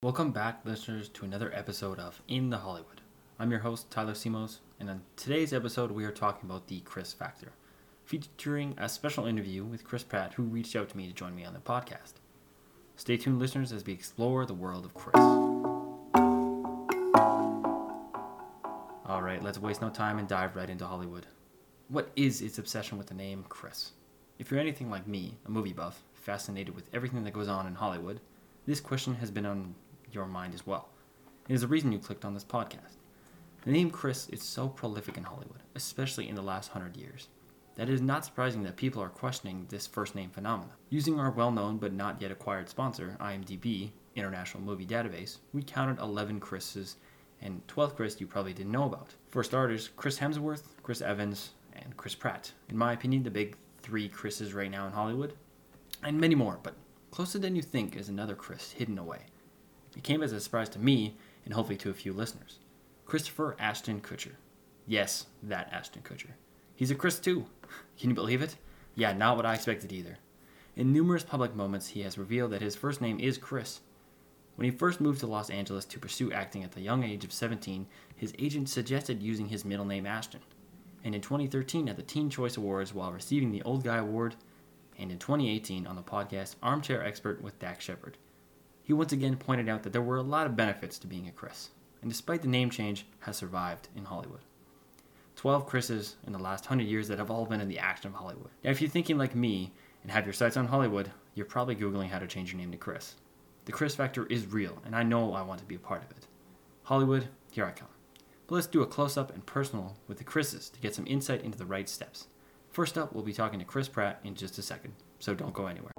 Welcome back, listeners, to another episode of In the Hollywood. I'm your host, Tyler Simos, and on today's episode, we are talking about the Chris Factor, featuring a special interview with Chris Pratt, who reached out to me to join me on the podcast. Stay tuned, listeners, as we explore the world of Chris. All right, let's waste no time and dive right into Hollywood. What is its obsession with the name Chris? If you're anything like me, a movie buff, fascinated with everything that goes on in Hollywood, this question has been on your mind as well. It is the reason you clicked on this podcast. The name Chris is so prolific in Hollywood, especially in the last hundred years, that it is not surprising that people are questioning this first name phenomenon. Using our well known but not yet acquired sponsor, IMDb, International Movie Database, we counted 11 Chris's, and 12th Chris you probably didn't know about. For starters, Chris Hemsworth, Chris Evans, and Chris Pratt. In my opinion, the big three Chris's right now in Hollywood, and many more, but closer than you think is another Chris hidden away. It came as a surprise to me, and hopefully to a few listeners. Christopher Ashton Kutcher. Yes, that Ashton Kutcher. He's a Chris too. Can you believe it? Yeah, not what I expected either. In numerous public moments, he has revealed that his first name is Chris. When he first moved to Los Angeles to pursue acting at the young age of 17, his agent suggested using his middle name Ashton. And in 2013, at the Teen Choice Awards, while receiving the Old Guy Award, and in 2018 on the podcast Armchair Expert with Dax Shepard, he once again pointed out that there were a lot of benefits to being a Chris, and despite the name change, has survived in Hollywood. 12 Chris's in the last 100 years that have all been in the action of Hollywood. Now, if you're thinking like me and have your sights on Hollywood, you're probably Googling how to change your name to Chris. The Chris factor is real, and I know I want to be a part of it. Hollywood, here I come. But let's do a close up and personal with the Chris's to get some insight into the right steps. First up, we'll be talking to Chris Pratt in just a second, so don't go anywhere.